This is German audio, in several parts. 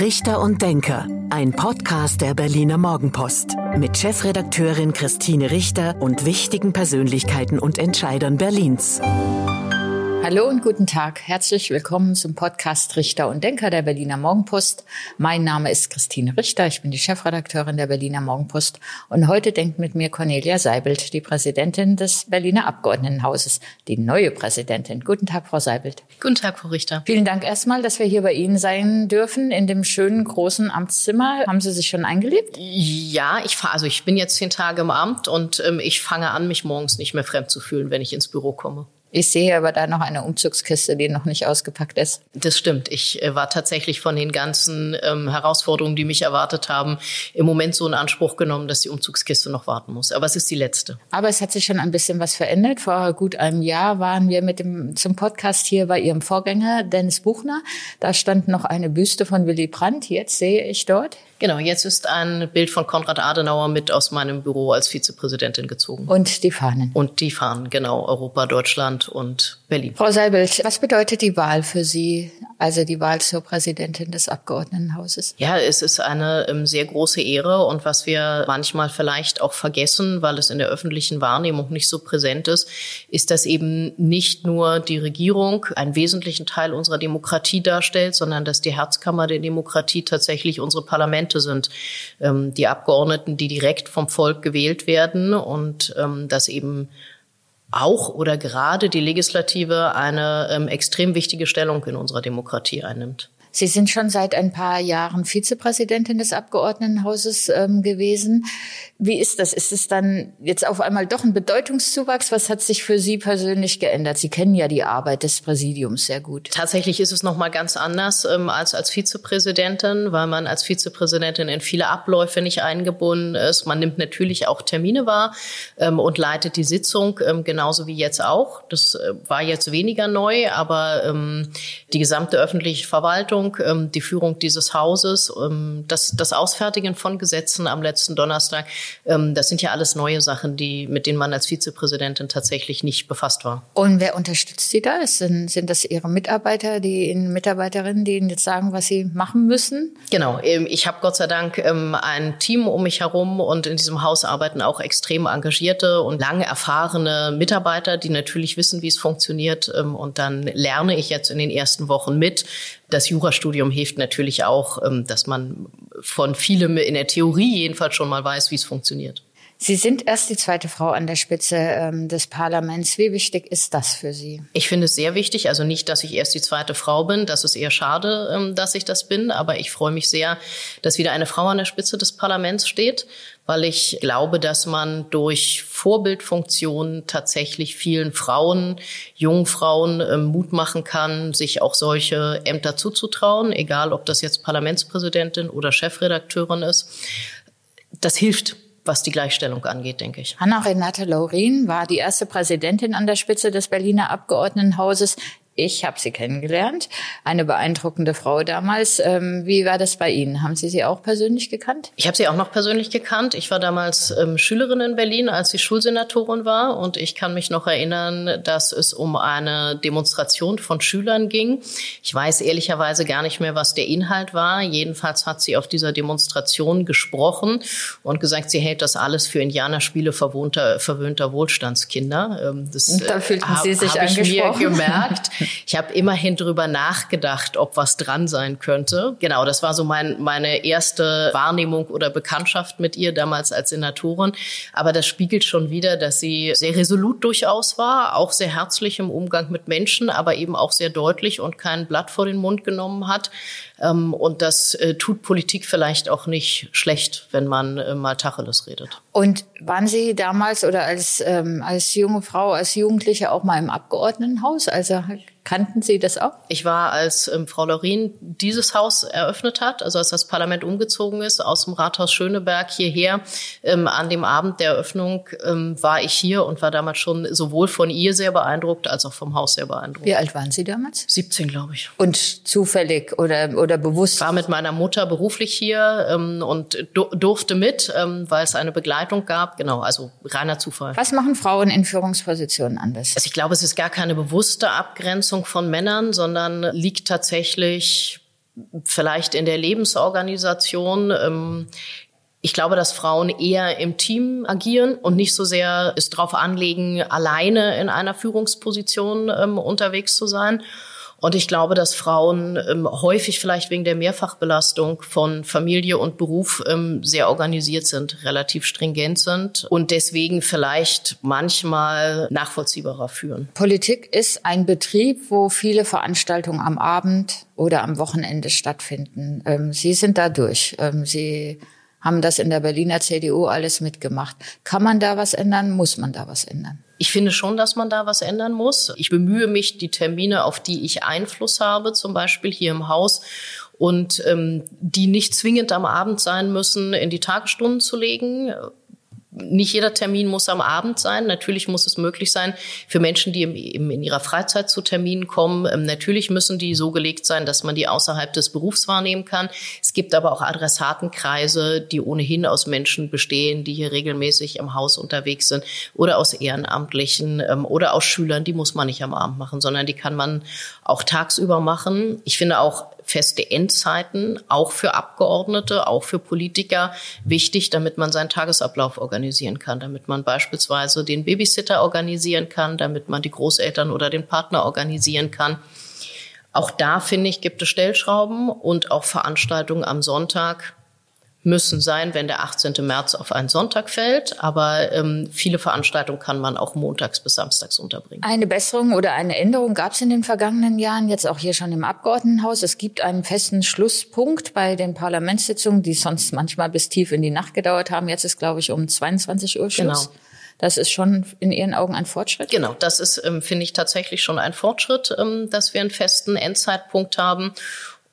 Richter und Denker, ein Podcast der Berliner Morgenpost mit Chefredakteurin Christine Richter und wichtigen Persönlichkeiten und Entscheidern Berlins. Hallo und guten Tag. Herzlich willkommen zum Podcast Richter und Denker der Berliner Morgenpost. Mein Name ist Christine Richter. Ich bin die Chefredakteurin der Berliner Morgenpost. Und heute denkt mit mir Cornelia Seibelt, die Präsidentin des Berliner Abgeordnetenhauses, die neue Präsidentin. Guten Tag, Frau Seibelt. Guten Tag, Frau Richter. Vielen Dank erstmal, dass wir hier bei Ihnen sein dürfen in dem schönen großen Amtszimmer. Haben Sie sich schon eingelebt? Ja, ich also ich bin jetzt zehn Tage im Amt und ähm, ich fange an, mich morgens nicht mehr fremd zu fühlen, wenn ich ins Büro komme. Ich sehe aber da noch eine Umzugskiste, die noch nicht ausgepackt ist. Das stimmt. Ich äh, war tatsächlich von den ganzen ähm, Herausforderungen, die mich erwartet haben, im Moment so in Anspruch genommen, dass die Umzugskiste noch warten muss. Aber es ist die letzte. Aber es hat sich schon ein bisschen was verändert. Vor gut einem Jahr waren wir mit dem zum Podcast hier bei Ihrem Vorgänger Dennis Buchner. Da stand noch eine Büste von Willy Brandt. Jetzt sehe ich dort Genau, jetzt ist ein Bild von Konrad Adenauer mit aus meinem Büro als Vizepräsidentin gezogen. Und die Fahnen. Und die Fahnen, genau, Europa, Deutschland und Berlin. Frau Seibelt, was bedeutet die Wahl für Sie, also die Wahl zur Präsidentin des Abgeordnetenhauses? Ja, es ist eine ähm, sehr große Ehre und was wir manchmal vielleicht auch vergessen, weil es in der öffentlichen Wahrnehmung nicht so präsent ist, ist, dass eben nicht nur die Regierung einen wesentlichen Teil unserer Demokratie darstellt, sondern dass die Herzkammer der Demokratie tatsächlich unsere Parlamente sind. Ähm, die Abgeordneten, die direkt vom Volk gewählt werden und ähm, dass eben auch oder gerade die Legislative eine ähm, extrem wichtige Stellung in unserer Demokratie einnimmt. Sie sind schon seit ein paar Jahren Vizepräsidentin des Abgeordnetenhauses ähm, gewesen. Wie ist das? Ist es dann jetzt auf einmal doch ein Bedeutungszuwachs? Was hat sich für Sie persönlich geändert? Sie kennen ja die Arbeit des Präsidiums sehr gut. Tatsächlich ist es noch mal ganz anders ähm, als als Vizepräsidentin, weil man als Vizepräsidentin in viele Abläufe nicht eingebunden ist. Man nimmt natürlich auch Termine wahr ähm, und leitet die Sitzung ähm, genauso wie jetzt auch. Das äh, war jetzt weniger neu, aber ähm, die gesamte öffentliche Verwaltung Verwaltung, ähm, die Führung dieses Hauses, ähm, das, das Ausfertigen von Gesetzen am letzten Donnerstag, ähm, das sind ja alles neue Sachen, die, mit denen man als Vizepräsidentin tatsächlich nicht befasst war. Und wer unterstützt Sie da? Sind, sind das Ihre Mitarbeiter, die Mitarbeiterinnen, die Ihnen jetzt sagen, was Sie machen müssen? Genau. Ich habe Gott sei Dank ein Team um mich herum und in diesem Haus arbeiten auch extrem engagierte und lange erfahrene Mitarbeiter, die natürlich wissen, wie es funktioniert. Und dann lerne ich jetzt in den ersten Wochen mit, das Jurastudium hilft natürlich auch, ähm, dass man von vielem in der Theorie jedenfalls schon mal weiß, wie es funktioniert. Sie sind erst die zweite Frau an der Spitze ähm, des Parlaments. Wie wichtig ist das für Sie? Ich finde es sehr wichtig. Also nicht, dass ich erst die zweite Frau bin. Das ist eher schade, ähm, dass ich das bin. Aber ich freue mich sehr, dass wieder eine Frau an der Spitze des Parlaments steht, weil ich glaube, dass man durch Vorbildfunktionen tatsächlich vielen Frauen, jungen Frauen äh, Mut machen kann, sich auch solche Ämter zuzutrauen, egal ob das jetzt Parlamentspräsidentin oder Chefredakteurin ist. Das hilft was die Gleichstellung angeht, denke ich. Hanna-Renate Laurin war die erste Präsidentin an der Spitze des Berliner Abgeordnetenhauses. Ich habe sie kennengelernt, eine beeindruckende Frau damals. Ähm, wie war das bei Ihnen? Haben Sie sie auch persönlich gekannt? Ich habe sie auch noch persönlich gekannt. Ich war damals ähm, Schülerin in Berlin, als sie Schulsenatorin war. Und ich kann mich noch erinnern, dass es um eine Demonstration von Schülern ging. Ich weiß ehrlicherweise gar nicht mehr, was der Inhalt war. Jedenfalls hat sie auf dieser Demonstration gesprochen und gesagt, sie hält das alles für Indianerspiele verwöhnter, verwöhnter Wohlstandskinder. Ähm, das da fühlten äh, Sie sich hab angesprochen. Ich mir gemerkt. Ich habe immerhin drüber nachgedacht, ob was dran sein könnte. Genau, das war so mein, meine erste Wahrnehmung oder Bekanntschaft mit ihr damals als Senatorin. Aber das spiegelt schon wieder, dass sie sehr resolut durchaus war, auch sehr herzlich im Umgang mit Menschen, aber eben auch sehr deutlich und kein Blatt vor den Mund genommen hat. Ähm, und das äh, tut Politik vielleicht auch nicht schlecht, wenn man äh, mal Tacheles redet. Und waren Sie damals oder als, ähm, als junge Frau, als Jugendliche auch mal im Abgeordnetenhaus? Also Kannten Sie das auch? Ich war, als ähm, Frau Laurin dieses Haus eröffnet hat, also als das Parlament umgezogen ist, aus dem Rathaus Schöneberg hierher, ähm, an dem Abend der Eröffnung ähm, war ich hier und war damals schon sowohl von ihr sehr beeindruckt, als auch vom Haus sehr beeindruckt. Wie alt waren Sie damals? 17, glaube ich. Und zufällig oder, oder bewusst? War mit meiner Mutter beruflich hier ähm, und durfte mit, ähm, weil es eine Begleitung gab. Genau, also reiner Zufall. Was machen Frauen in Führungspositionen anders? Also ich glaube, es ist gar keine bewusste Abgrenzung Abgrenzung von Männern, sondern liegt tatsächlich vielleicht in der Lebensorganisation. Ähm, ich glaube, dass Frauen eher im Team agieren und nicht so sehr es darauf anlegen, alleine in einer Führungsposition ähm, unterwegs zu sein. Und ich glaube, dass Frauen ähm, häufig vielleicht wegen der Mehrfachbelastung von Familie und Beruf ähm, sehr organisiert sind, relativ stringent sind und deswegen vielleicht manchmal nachvollziehbarer führen. Politik ist ein Betrieb, wo viele Veranstaltungen am Abend oder am Wochenende stattfinden. Ähm, Sie sind da durch. Ähm, Sie haben das in der Berliner CDU alles mitgemacht. Kann man da was ändern? Muss man da was ändern? Ich finde schon, dass man da was ändern muss. Ich bemühe mich, die Termine, auf die ich Einfluss habe, zum Beispiel hier im Haus, und ähm, die nicht zwingend am Abend sein müssen, in die Tagesstunden zu legen nicht jeder Termin muss am Abend sein. Natürlich muss es möglich sein für Menschen, die im, in ihrer Freizeit zu Terminen kommen. Ähm, natürlich müssen die so gelegt sein, dass man die außerhalb des Berufs wahrnehmen kann. Es gibt aber auch Adressatenkreise, die ohnehin aus Menschen bestehen, die hier regelmäßig im Haus unterwegs sind oder aus Ehrenamtlichen ähm, oder aus Schülern. Die muss man nicht am Abend machen, sondern die kann man auch tagsüber machen. Ich finde auch feste Endzeiten, auch für Abgeordnete, auch für Politiker wichtig, damit man seinen Tagesablauf organisieren kann, damit man beispielsweise den Babysitter organisieren kann, damit man die Großeltern oder den Partner organisieren kann. Auch da, finde ich, gibt es Stellschrauben und auch Veranstaltungen am Sonntag, müssen sein, wenn der 18. März auf einen Sonntag fällt. Aber ähm, viele Veranstaltungen kann man auch montags bis samstags unterbringen. Eine Besserung oder eine Änderung gab es in den vergangenen Jahren, jetzt auch hier schon im Abgeordnetenhaus. Es gibt einen festen Schlusspunkt bei den Parlamentssitzungen, die sonst manchmal bis tief in die Nacht gedauert haben. Jetzt ist, glaube ich, um 22 Uhr Schluss. Genau. Das ist schon in Ihren Augen ein Fortschritt? Genau, das ist, ähm, finde ich, tatsächlich schon ein Fortschritt, ähm, dass wir einen festen Endzeitpunkt haben.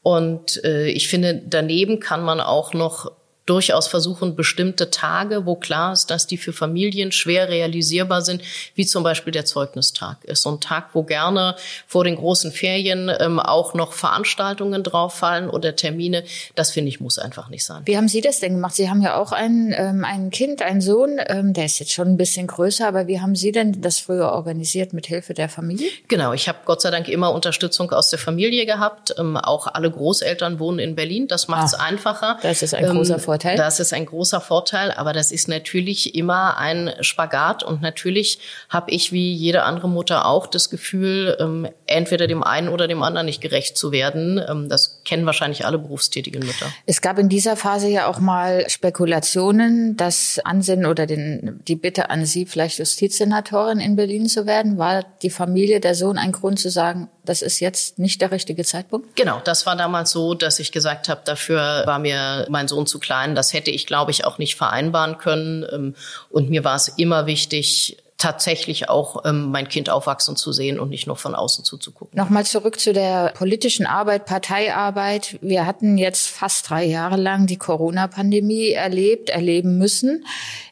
Und äh, ich finde, daneben kann man auch noch durchaus versuchen, bestimmte Tage, wo klar ist, dass die für Familien schwer realisierbar sind, wie zum Beispiel der Zeugnistag ist. So ein Tag, wo gerne vor den großen Ferien ähm, auch noch Veranstaltungen drauffallen oder Termine. Das finde ich muss einfach nicht sein. Wie haben Sie das denn gemacht? Sie haben ja auch ein, ähm, ein Kind, einen Sohn, ähm, der ist jetzt schon ein bisschen größer, aber wie haben Sie denn das früher organisiert mit Hilfe der Familie? Genau, ich habe Gott sei Dank immer Unterstützung aus der Familie gehabt. Ähm, auch alle Großeltern wohnen in Berlin. Das macht es ah, einfacher. Das ist ein großer Vorteil. Vorteil? Das ist ein großer Vorteil, aber das ist natürlich immer ein Spagat und natürlich habe ich wie jede andere Mutter auch das Gefühl, ähm, entweder dem einen oder dem anderen nicht gerecht zu werden. Ähm, das kennen wahrscheinlich alle berufstätigen Mütter. Es gab in dieser Phase ja auch mal Spekulationen, das Ansinnen oder den, die Bitte an Sie, vielleicht Justizsenatorin in Berlin zu werden. War die Familie, der Sohn ein Grund zu sagen, das ist jetzt nicht der richtige Zeitpunkt? Genau, das war damals so, dass ich gesagt habe, dafür war mir mein Sohn zu klein. Das hätte ich, glaube ich, auch nicht vereinbaren können. Ähm, und mir war es immer wichtig, tatsächlich auch ähm, mein Kind aufwachsen zu sehen und nicht nur von außen zuzugucken. Nochmal zurück zu der politischen Arbeit, Parteiarbeit. Wir hatten jetzt fast drei Jahre lang die Corona-Pandemie erlebt, erleben müssen.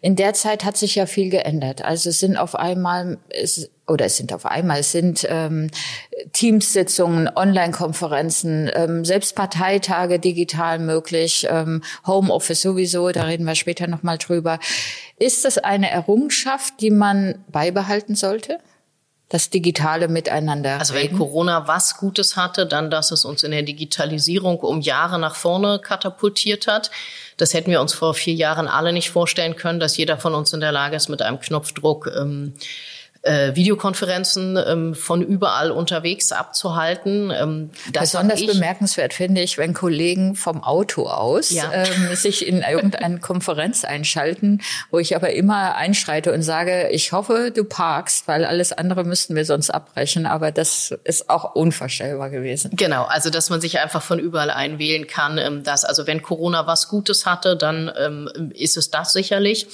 In der Zeit hat sich ja viel geändert. Also es sind auf einmal, es oder es sind auf einmal, es sind ähm, Teamsitzungen, Online-Konferenzen, ähm, selbst Parteitage digital möglich, ähm, Homeoffice sowieso, da reden wir später nochmal drüber. Ist das eine Errungenschaft, die man beibehalten sollte? das digitale Miteinander. Also wenn Corona was Gutes hatte, dann, dass es uns in der Digitalisierung um Jahre nach vorne katapultiert hat. Das hätten wir uns vor vier Jahren alle nicht vorstellen können, dass jeder von uns in der Lage ist, mit einem Knopfdruck ähm, äh, Videokonferenzen ähm, von überall unterwegs abzuhalten. Ähm, Besonders bemerkenswert finde ich, wenn Kollegen vom Auto aus ja. ähm, sich in irgendeine Konferenz einschalten, wo ich aber immer einschreite und sage, ich hoffe, du parkst, weil alles andere müssten wir sonst abbrechen. Aber das ist auch unvorstellbar gewesen. Genau, also dass man sich einfach von überall einwählen kann. Ähm, dass also wenn Corona was Gutes hatte, dann ähm, ist es das sicherlich.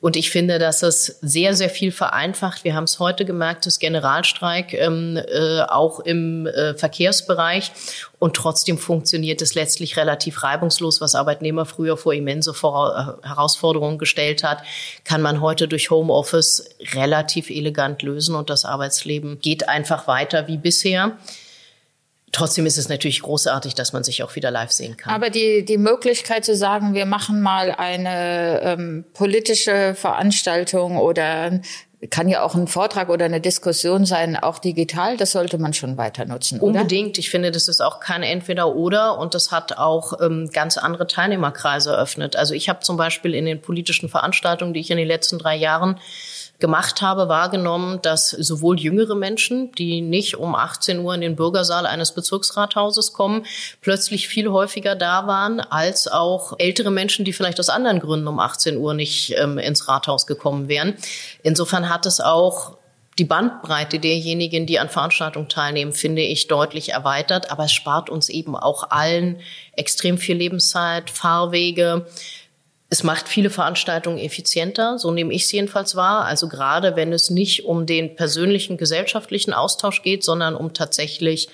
Und ich finde, dass es sehr, sehr viel vereinfacht. Wir haben es heute gemerkt, das Generalstreik ähm, äh, auch im äh, Verkehrsbereich. Und trotzdem funktioniert es letztlich relativ reibungslos, was Arbeitnehmer früher vor immense vor äh, Herausforderungen gestellt hat, kann man heute durch Homeoffice relativ elegant lösen und das Arbeitsleben geht einfach weiter wie bisher. Trotzdem ist es natürlich großartig, dass man sich auch wieder live sehen kann. Aber die, die Möglichkeit zu sagen, wir machen mal eine ähm, politische Veranstaltung oder kann ja auch ein Vortrag oder eine Diskussion sein, auch digital. Das sollte man schon weiter nutzen. Oder? Unbedingt. Ich finde, das ist auch kein Entweder-Oder und das hat auch ähm, ganz andere Teilnehmerkreise eröffnet. Also ich habe zum Beispiel in den politischen Veranstaltungen, die ich in den letzten drei Jahren gemacht habe, wahrgenommen, dass sowohl jüngere Menschen, die nicht um 18 Uhr in den Bürgersaal eines Bezirksrathauses kommen, plötzlich viel häufiger da waren, als auch ältere Menschen, die vielleicht aus anderen Gründen um 18 Uhr nicht ähm, ins Rathaus gekommen wären. Insofern hat es auch die Bandbreite derjenigen, die an Veranstaltungen teilnehmen, finde ich deutlich erweitert. Aber es spart uns eben auch allen extrem viel Lebenszeit, Fahrwege, es macht viele Veranstaltungen effizienter, so nehme ich es jedenfalls wahr. Also gerade wenn es nicht um den persönlichen gesellschaftlichen Austausch geht, sondern um tatsächlich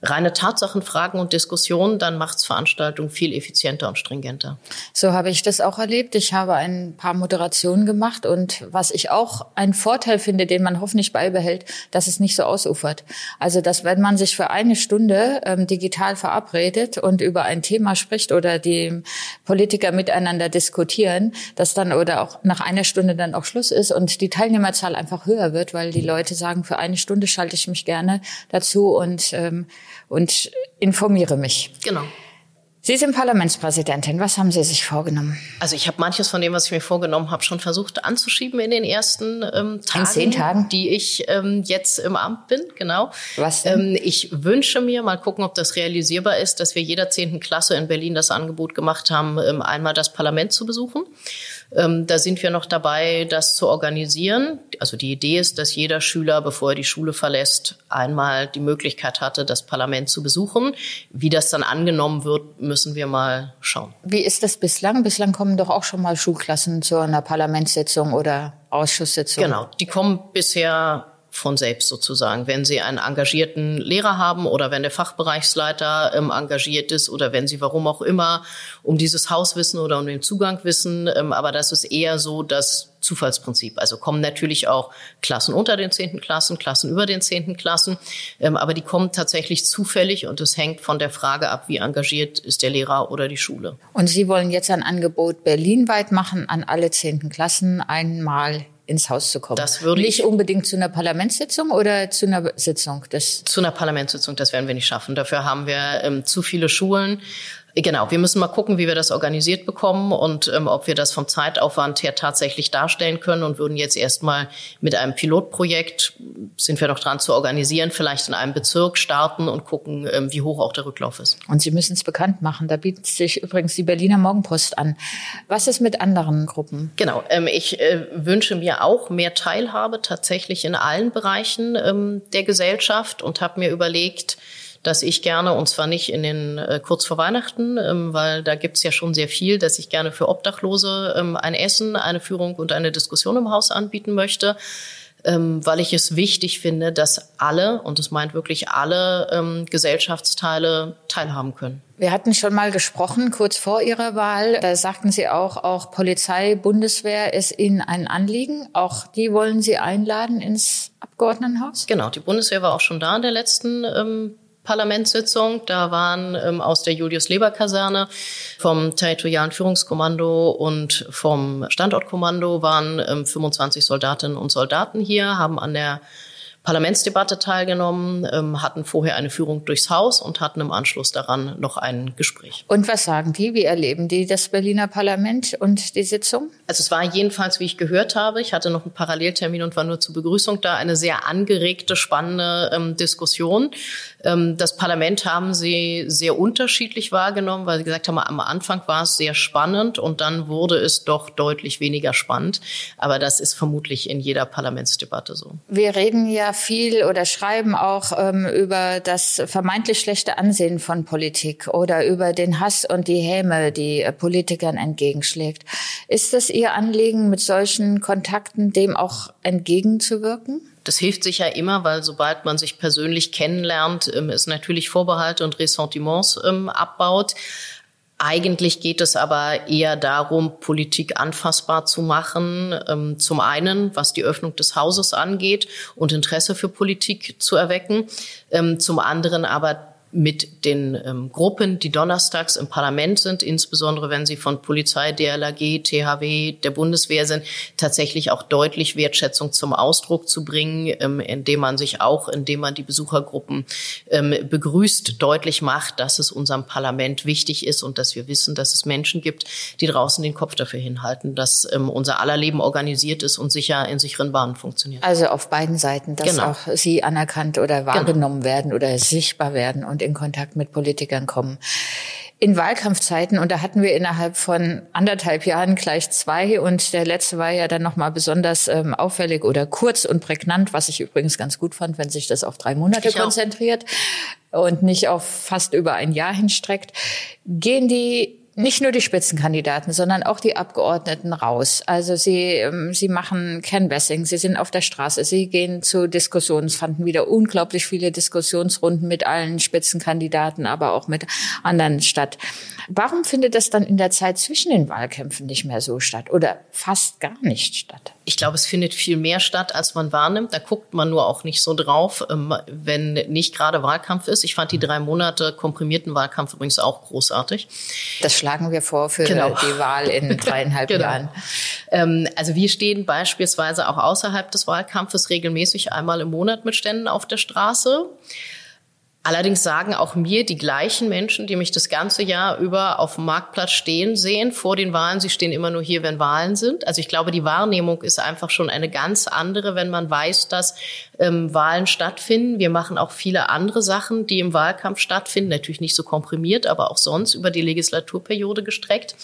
reine Tatsachenfragen und Diskussionen, dann macht's Veranstaltungen viel effizienter und stringenter. So habe ich das auch erlebt. Ich habe ein paar Moderationen gemacht und was ich auch einen Vorteil finde, den man hoffentlich beibehält, dass es nicht so ausufert. Also, dass wenn man sich für eine Stunde ähm, digital verabredet und über ein Thema spricht oder die Politiker miteinander diskutieren, dass dann oder auch nach einer Stunde dann auch Schluss ist und die Teilnehmerzahl einfach höher wird, weil die Leute sagen, für eine Stunde schalte ich mich gerne dazu und ähm, und informiere mich. Genau. Sie sind Parlamentspräsidentin. Was haben Sie sich vorgenommen? Also ich habe manches von dem, was ich mir vorgenommen habe, schon versucht anzuschieben in den ersten ähm, Tagen, in zehn Tagen, die ich ähm, jetzt im Amt bin. Genau. Was denn? Ähm, ich wünsche mir, mal gucken, ob das realisierbar ist, dass wir jeder zehnten Klasse in Berlin das Angebot gemacht haben, ähm, einmal das Parlament zu besuchen. Ähm, da sind wir noch dabei, das zu organisieren. Also die Idee ist, dass jeder Schüler, bevor er die Schule verlässt, einmal die Möglichkeit hatte, das Parlament zu besuchen. Wie das dann angenommen wird, müssen wir mal schauen. Wie ist das bislang? Bislang kommen doch auch schon mal Schulklassen zu einer Parlamentssitzung oder Ausschusssitzung. Genau, die kommen bisher von selbst sozusagen. Wenn Sie einen engagierten Lehrer haben oder wenn der Fachbereichsleiter ähm, engagiert ist oder wenn Sie warum auch immer um dieses Haus wissen oder um den Zugang wissen. Ähm, aber das ist eher so das Zufallsprinzip. Also kommen natürlich auch Klassen unter den zehnten Klassen, Klassen über den zehnten Klassen, ähm, aber die kommen tatsächlich zufällig und es hängt von der Frage ab, wie engagiert ist der Lehrer oder die Schule. Und Sie wollen jetzt ein Angebot berlinweit machen an alle zehnten Klassen einmal ins Haus zu kommen. Das würde nicht unbedingt zu einer Parlamentssitzung oder zu einer Sitzung. Das zu einer Parlamentssitzung, das werden wir nicht schaffen. Dafür haben wir ähm, zu viele Schulen. Genau, wir müssen mal gucken, wie wir das organisiert bekommen und ähm, ob wir das vom Zeitaufwand her tatsächlich darstellen können und würden jetzt erstmal mit einem Pilotprojekt, sind wir noch dran zu organisieren, vielleicht in einem Bezirk starten und gucken, ähm, wie hoch auch der Rücklauf ist. Und Sie müssen es bekannt machen. Da bietet sich übrigens die Berliner Morgenpost an. Was ist mit anderen Gruppen? Genau, ähm, ich äh, wünsche mir auch mehr Teilhabe tatsächlich in allen Bereichen ähm, der Gesellschaft und habe mir überlegt, dass ich gerne, und zwar nicht in den äh, kurz vor Weihnachten, ähm, weil da gibt's ja schon sehr viel, dass ich gerne für Obdachlose ähm, ein Essen, eine Führung und eine Diskussion im Haus anbieten möchte. Ähm, weil ich es wichtig finde, dass alle, und das meint wirklich alle ähm, Gesellschaftsteile teilhaben können. Wir hatten schon mal gesprochen, kurz vor Ihrer Wahl. Da sagten Sie auch, auch Polizei, Bundeswehr ist Ihnen ein Anliegen. Auch die wollen Sie einladen ins Abgeordnetenhaus? Genau, die Bundeswehr war auch schon da in der letzten ähm, Parlamentssitzung. Da waren ähm, aus der Julius-Leber-Kaserne vom territorialen Führungskommando und vom Standortkommando waren ähm, 25 Soldatinnen und Soldaten hier, haben an der Parlamentsdebatte teilgenommen, ähm, hatten vorher eine Führung durchs Haus und hatten im Anschluss daran noch ein Gespräch. Und was sagen die? Wie erleben die das Berliner Parlament und die Sitzung? Also es war jedenfalls, wie ich gehört habe, ich hatte noch einen Paralleltermin und war nur zur Begrüßung da, eine sehr angeregte, spannende ähm, Diskussion. Ähm, das Parlament haben sie sehr unterschiedlich wahrgenommen, weil sie gesagt haben, am Anfang war es sehr spannend und dann wurde es doch deutlich weniger spannend. Aber das ist vermutlich in jeder Parlamentsdebatte so. Wir reden ja viel oder schreiben auch ähm, über das vermeintlich schlechte Ansehen von Politik oder über den Hass und die Häme, die äh, Politikern entgegenschlägt. Ist es Ihr Anliegen, mit solchen Kontakten dem auch entgegenzuwirken? Das hilft sich ja immer, weil sobald man sich persönlich kennenlernt, ähm, es natürlich Vorbehalte und Ressentiments ähm, abbaut. Eigentlich geht es aber eher darum, Politik anfassbar zu machen. Ähm, zum einen, was die Öffnung des Hauses angeht und Interesse für Politik zu erwecken. Ähm, zum anderen aber mit den ähm, Gruppen, die donnerstags im Parlament sind, insbesondere wenn sie von Polizei, DLRG, THW, der Bundeswehr sind, tatsächlich auch deutlich Wertschätzung zum Ausdruck zu bringen, ähm, indem man sich auch, indem man die Besuchergruppen ähm, begrüßt, deutlich macht, dass es unserem Parlament wichtig ist und dass wir wissen, dass es Menschen gibt, die draußen den Kopf dafür hinhalten, dass ähm, unser aller Leben organisiert ist und sicher in sicheren Bahnen funktioniert. Also auf beiden Seiten, dass genau. auch Sie anerkannt oder wahrgenommen genau. werden oder sichtbar werden und in Kontakt mit Politikern kommen. In Wahlkampfzeiten, und da hatten wir innerhalb von anderthalb Jahren gleich zwei, und der letzte war ja dann nochmal besonders ähm, auffällig oder kurz und prägnant, was ich übrigens ganz gut fand, wenn sich das auf drei Monate ich konzentriert auch. und nicht auf fast über ein Jahr hinstreckt. Gehen die nicht nur die Spitzenkandidaten, sondern auch die Abgeordneten raus. Also sie, ähm, sie machen Canvassing, sie sind auf der Straße, sie gehen zu Diskussionen. Es fanden wieder unglaublich viele Diskussionsrunden mit allen Spitzenkandidaten, aber auch mit anderen statt. Warum findet das dann in der Zeit zwischen den Wahlkämpfen nicht mehr so statt oder fast gar nicht statt? Ich glaube, es findet viel mehr statt, als man wahrnimmt. Da guckt man nur auch nicht so drauf, ähm, wenn nicht gerade Wahlkampf ist. Ich fand die drei Monate komprimierten Wahlkampf übrigens auch großartig. Das schlagen wir vor für genau. die Wahl in dreieinhalb genau. Jahren. Ähm, also wir stehen beispielsweise auch außerhalb des Wahlkampfes regelmäßig einmal im Monat mit Ständen auf der Straße. Allerdings sagen auch mir die gleichen Menschen, die mich das ganze Jahr über auf dem Marktplatz stehen sehen, vor den Wahlen, sie stehen immer nur hier, wenn Wahlen sind. Also ich glaube, die Wahrnehmung ist einfach schon eine ganz andere, wenn man weiß, dass ähm, Wahlen stattfinden. Wir machen auch viele andere Sachen, die im Wahlkampf stattfinden. Natürlich nicht so komprimiert, aber auch sonst über die Legislaturperiode gestreckt.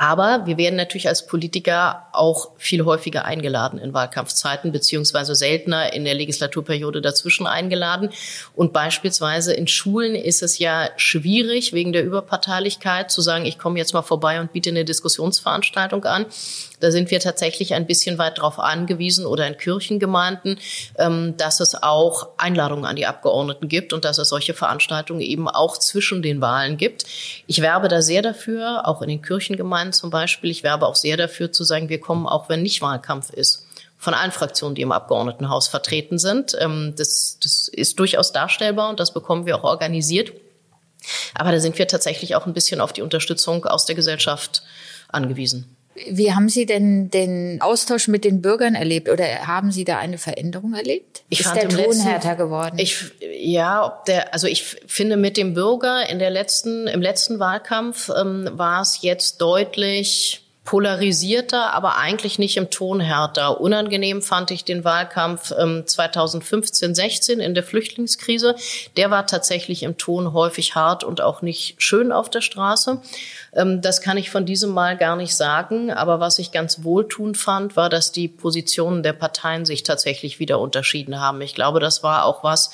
Aber wir werden natürlich als Politiker auch viel häufiger eingeladen in Wahlkampfzeiten, beziehungsweise seltener in der Legislaturperiode dazwischen eingeladen. Und beispielsweise in Schulen ist es ja schwierig, wegen der Überparteilichkeit zu sagen, ich komme jetzt mal vorbei und biete eine Diskussionsveranstaltung an. Da sind wir tatsächlich ein bisschen weit darauf angewiesen oder in Kirchengemeinden, ähm, dass es auch Einladungen an die Abgeordneten gibt und dass es solche Veranstaltungen eben auch zwischen den Wahlen gibt. Ich werbe da sehr dafür, auch in den Kirchengemeinden zum Beispiel. Ich werbe auch sehr dafür zu sagen, wir kommen auch, wenn nicht Wahlkampf ist von allen Fraktionen, die im Abgeordnetenhaus vertreten sind. Ähm, das, das ist durchaus darstellbar und das bekommen wir auch organisiert. Aber da sind wir tatsächlich auch ein bisschen auf die Unterstützung aus der Gesellschaft angewiesen. Wie haben Sie denn den Austausch mit den Bürgern erlebt oder haben Sie da eine Veränderung erlebt? Ich Ist der Ton letzten, härter geworden? Ich, ja, ob der, also ich finde mit dem Bürger in der letzten, im letzten Wahlkampf ähm, war es jetzt deutlich polarisierter, aber eigentlich nicht im Ton härter. Unangenehm fand ich den Wahlkampf ähm, 2015, 16 in der Flüchtlingskrise. Der war tatsächlich im Ton häufig hart und auch nicht schön auf der Straße. Ähm, das kann ich von diesem Mal gar nicht sagen. Aber was ich ganz wohltuend fand, war, dass die Positionen der Parteien sich tatsächlich wieder unterschieden haben. Ich glaube, das war auch was,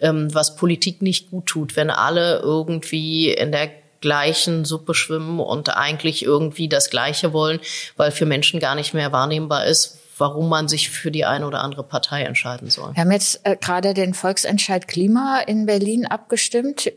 ähm, was Politik nicht gut tut, wenn alle irgendwie in der gleichen Suppe schwimmen und eigentlich irgendwie das Gleiche wollen, weil für Menschen gar nicht mehr wahrnehmbar ist, warum man sich für die eine oder andere Partei entscheiden soll. Wir haben jetzt äh, gerade den Volksentscheid Klima in Berlin abgestimmt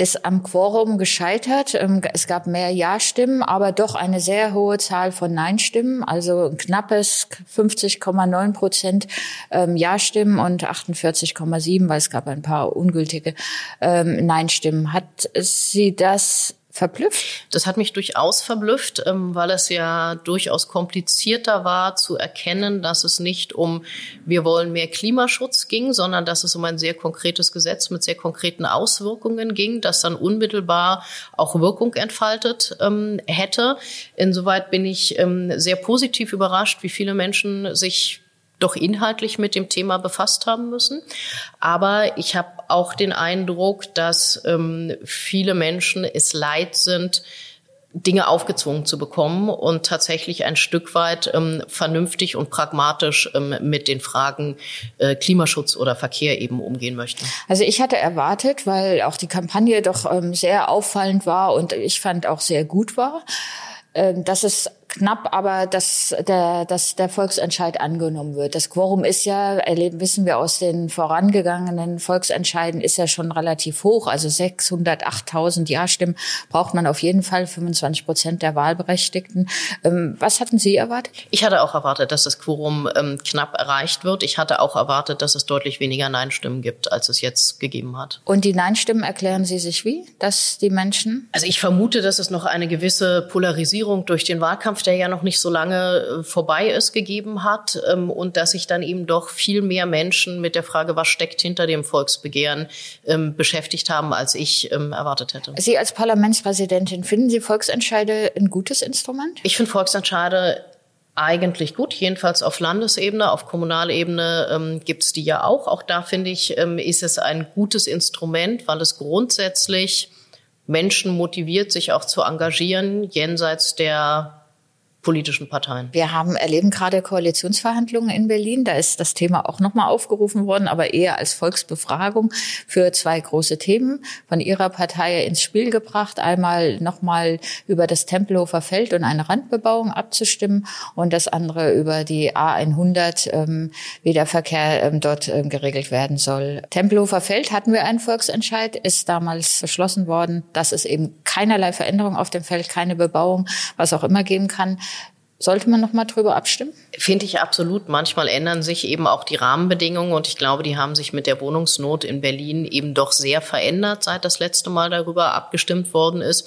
ist am Quorum gescheitert. Ähm, es gab mehr Ja-Stimmen, aber doch eine sehr hohe Zahl von Nein-Stimmen, also ein knappes 50,9 Prozent ähm, Ja-Stimmen und 48,7, weil es gab ein paar ungültige ähm, Nein-Stimmen. Hat Sie das verblüfft? Das hat mich durchaus verblüfft, ähm, weil es ja durchaus komplizierter war zu erkennen, dass es nicht um wir wollen mehr Klimaschutz ging, sondern dass es um ein sehr konkretes Gesetz mit sehr konkreten Auswirkungen ging, das dann unmittelbar auch Wirkung entfaltet ähm, hätte. Insoweit bin ich ähm, sehr positiv überrascht, wie viele Menschen sich doch inhaltlich mit dem Thema befasst haben müssen. Aber ich habe auch den Eindruck, dass ähm, viele Menschen es leid sind, Dinge aufgezwungen zu bekommen und tatsächlich ein Stück weit ähm, vernünftig und pragmatisch ähm, mit den Fragen äh, Klimaschutz oder Verkehr eben umgehen möchten. Also ich hatte erwartet, weil auch die Kampagne doch ähm, sehr auffallend war und ich fand auch sehr gut war, äh, dass es knapp, aber dass der, dass der Volksentscheid angenommen wird. Das Quorum ist ja, erleben, wissen wir aus den vorangegangenen Volksentscheiden, ist ja schon relativ hoch. Also 608.000 Ja-Stimmen braucht man auf jeden Fall, 25 Prozent der Wahlberechtigten. Ähm, was hatten Sie erwartet? Ich hatte auch erwartet, dass das Quorum ähm, knapp erreicht wird. Ich hatte auch erwartet, dass es deutlich weniger Nein-Stimmen gibt, als es jetzt gegeben hat. Und die Nein-Stimmen erklären Sie sich wie? Dass die Menschen? Also ich vermute, dass es noch eine gewisse Polarisierung durch den Wahlkampf, der ja noch nicht so lange äh, vorbei ist, gegeben hat ähm, und dass sich dann eben doch viel mehr Menschen mit der Frage, was steckt hinter dem Volksbegehren, ähm, beschäftigt haben, als ich ähm, erwartet hätte. Sie als Parlamentspräsidentin, finden Sie Volksentscheide ein gutes Instrument? Ich finde Volksentscheide eigentlich gut, jedenfalls auf Landesebene, auf Kommunalebene ähm, gibt es die ja auch. Auch da finde ich, ähm, ist es ein gutes Instrument, weil es grundsätzlich Menschen motiviert, sich auch zu engagieren, jenseits der politischen Parteien. Wir haben erleben gerade Koalitionsverhandlungen in Berlin. Da ist das Thema auch nochmal aufgerufen worden, aber eher als Volksbefragung für zwei große Themen von Ihrer Partei ins Spiel gebracht. Einmal nochmal über das Tempelhofer Feld und eine Randbebauung abzustimmen und das andere über die A100, ähm, wie der Verkehr ähm, dort ähm, geregelt werden soll. Tempelhofer Feld hatten wir einen Volksentscheid, ist damals beschlossen worden, dass es eben keinerlei Veränderung auf dem Feld, keine Bebauung, was auch immer geben kann. Sollte man noch mal drüber abstimmen? Finde ich absolut. Manchmal ändern sich eben auch die Rahmenbedingungen und ich glaube, die haben sich mit der Wohnungsnot in Berlin eben doch sehr verändert, seit das letzte Mal darüber abgestimmt worden ist.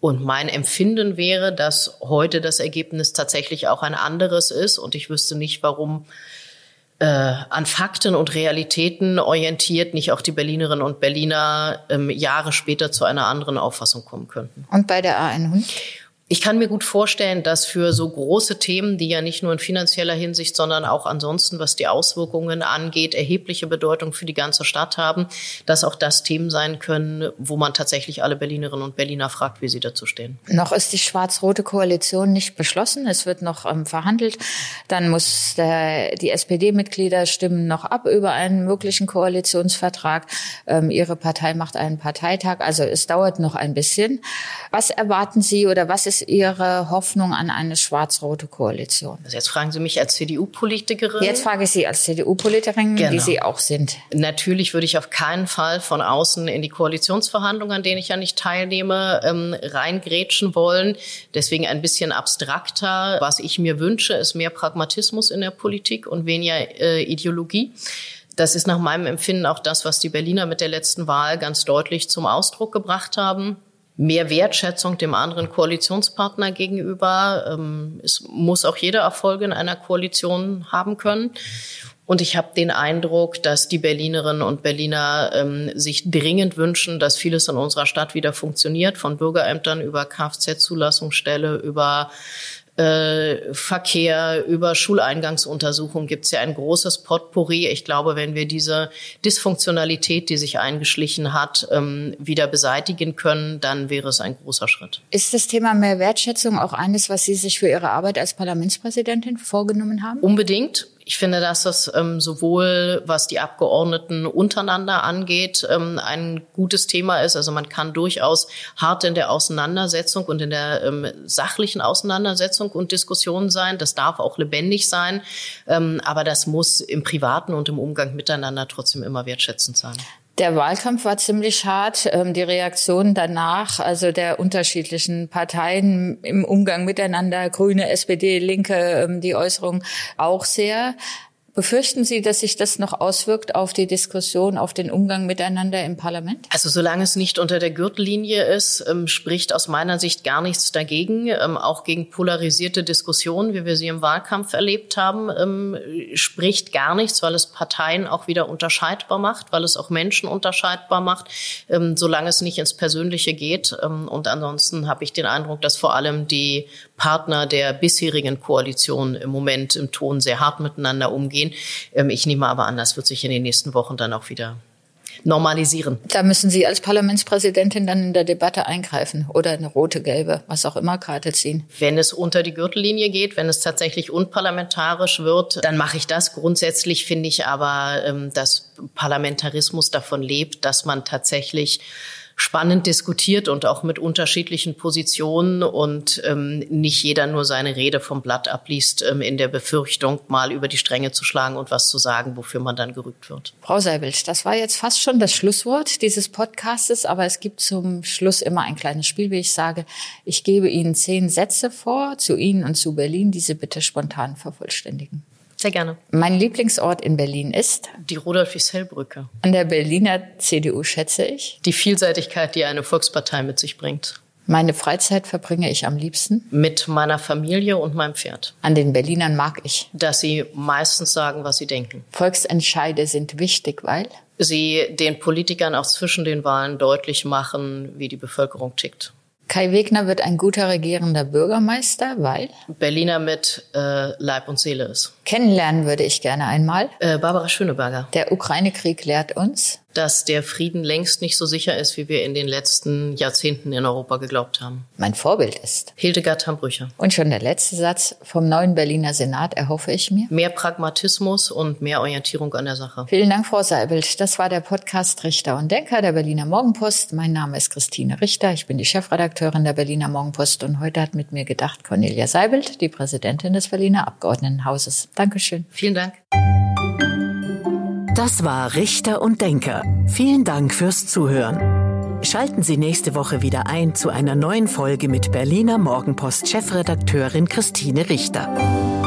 Und mein Empfinden wäre, dass heute das Ergebnis tatsächlich auch ein anderes ist und ich wüsste nicht, warum äh, an Fakten und Realitäten orientiert nicht auch die Berlinerinnen und Berliner ähm, Jahre später zu einer anderen Auffassung kommen könnten. Und bei der A100? Ich kann mir gut vorstellen, dass für so große Themen, die ja nicht nur in finanzieller Hinsicht, sondern auch ansonsten, was die Auswirkungen angeht, erhebliche Bedeutung für die ganze Stadt haben, dass auch das Themen sein können, wo man tatsächlich alle Berlinerinnen und Berliner fragt, wie sie dazu stehen. Noch ist die schwarz-rote Koalition nicht beschlossen. Es wird noch ähm, verhandelt. Dann muss der, die SPD-Mitglieder stimmen noch ab über einen möglichen Koalitionsvertrag. Ähm, ihre Partei macht einen Parteitag. Also es dauert noch ein bisschen. Was erwarten Sie oder was ist ist Ihre Hoffnung an eine schwarz-rote Koalition? Also jetzt fragen Sie mich als CDU-Politikerin. Jetzt frage ich Sie als CDU-Politikerin, genau. wie Sie auch sind. Natürlich würde ich auf keinen Fall von außen in die Koalitionsverhandlungen, an denen ich ja nicht teilnehme, ähm, reingrätschen wollen. Deswegen ein bisschen abstrakter. Was ich mir wünsche, ist mehr Pragmatismus in der Politik und weniger äh, Ideologie. Das ist nach meinem Empfinden auch das, was die Berliner mit der letzten Wahl ganz deutlich zum Ausdruck gebracht haben mehr Wertschätzung dem anderen Koalitionspartner gegenüber. Ähm, es muss auch jeder Erfolg in einer Koalition haben können. Und ich habe den Eindruck, dass die Berlinerinnen und Berliner ähm, sich dringend wünschen, dass vieles in unserer Stadt wieder funktioniert, von Bürgerämtern über Kfz-Zulassungsstelle, über äh, Verkehr, über Schuleingangsuntersuchungen gibt es ja ein großes Potpourri. Ich glaube, wenn wir diese Dysfunktionalität, die sich eingeschlichen hat, ähm, wieder beseitigen können, dann wäre es ein großer Schritt. Ist das Thema mehr Wertschätzung auch eines, was Sie sich für Ihre Arbeit als Parlamentspräsidentin vorgenommen haben? Unbedingt. Ich finde, dass das ähm, sowohl was die Abgeordneten untereinander angeht, ähm, ein gutes Thema ist. Also man kann durchaus hart in der Auseinandersetzung und in der ähm, sachlichen Auseinandersetzung und Diskussion sein. Das darf auch lebendig sein. Ähm, aber das muss im privaten und im Umgang miteinander trotzdem immer wertschätzend sein. Der Wahlkampf war ziemlich hart. Ähm, die Reaktionen danach, also der unterschiedlichen Parteien im Umgang miteinander, Grüne, SPD, Linke, ähm, die Äußerung auch sehr. Befürchten Sie, dass sich das noch auswirkt auf die Diskussion, auf den Umgang miteinander im Parlament? Also solange es nicht unter der Gürtellinie ist, ähm, spricht aus meiner Sicht gar nichts dagegen. Ähm, auch gegen polarisierte Diskussionen, wie wir sie im Wahlkampf erlebt haben, ähm, spricht gar nichts, weil es Parteien auch wieder unterscheidbar macht, weil es auch Menschen unterscheidbar macht, solange es nicht ins Persönliche geht. Und ansonsten habe ich den Eindruck, dass vor allem die Partner der bisherigen Koalition im Moment im Ton sehr hart miteinander umgehen gehen. Ähm, ich nehme aber an, das wird sich in den nächsten Wochen dann auch wieder normalisieren. Da müssen Sie als Parlamentspräsidentin dann in der Debatte eingreifen oder eine rote, gelbe, was auch immer Karte ziehen. Wenn es unter die Gürtellinie geht, wenn es tatsächlich unparlamentarisch wird, dann mache ich das. Grundsätzlich finde ich aber, ähm, dass Parlamentarismus davon lebt, dass man tatsächlich spannend diskutiert und auch mit unterschiedlichen Positionen und ähm, nicht jeder nur seine Rede vom Blatt abliest ähm, in der Befürchtung, mal über die Stränge zu schlagen und was zu sagen, wofür man dann gerügt wird. Frau Seibelt, das war jetzt fast schon das Schlusswort dieses Podcastes, aber es gibt zum Schluss immer ein kleines Spiel, wie ich sage. Ich gebe Ihnen zehn Sätze vor zu Ihnen und zu Berlin, diese bitte spontan vervollständigen. Sehr gerne. Mein Lieblingsort in Berlin ist? Die Rudolf-Wiesel-Brücke. An der Berliner CDU schätze ich? Die Vielseitigkeit, die eine Volkspartei mit sich bringt. Meine Freizeit verbringe ich am liebsten? Mit meiner Familie und meinem Pferd. An den Berlinern mag ich? Dass sie meistens sagen, was sie denken. Volksentscheide sind wichtig, weil? Sie den Politikern auch zwischen den Wahlen deutlich machen, wie die Bevölkerung tickt. Kai Wegner wird ein guter regierender Bürgermeister, weil Berliner mit äh, Leib und Seele ist. Kennenlernen würde ich gerne einmal. Äh, Barbara Schöneberger. Der Ukraine-Krieg lehrt uns, dass der Frieden längst nicht so sicher ist, wie wir in den letzten Jahrzehnten in Europa geglaubt haben. Mein Vorbild ist. Hildegard Hambrücher. Und schon der letzte Satz. Vom neuen Berliner Senat erhoffe ich mir. Mehr Pragmatismus und mehr Orientierung an der Sache. Vielen Dank, Frau Seibelt. Das war der Podcast Richter und Denker der Berliner Morgenpost. Mein Name ist Christine Richter. Ich bin die Chefredakteurin der Berliner Morgenpost und heute hat mit mir gedacht Cornelia Seibelt, die Präsidentin des Berliner Abgeordnetenhauses. Dankeschön. Vielen Dank. Das war Richter und Denker. Vielen Dank fürs Zuhören. Schalten Sie nächste Woche wieder ein zu einer neuen Folge mit Berliner Morgenpost Chefredakteurin Christine Richter.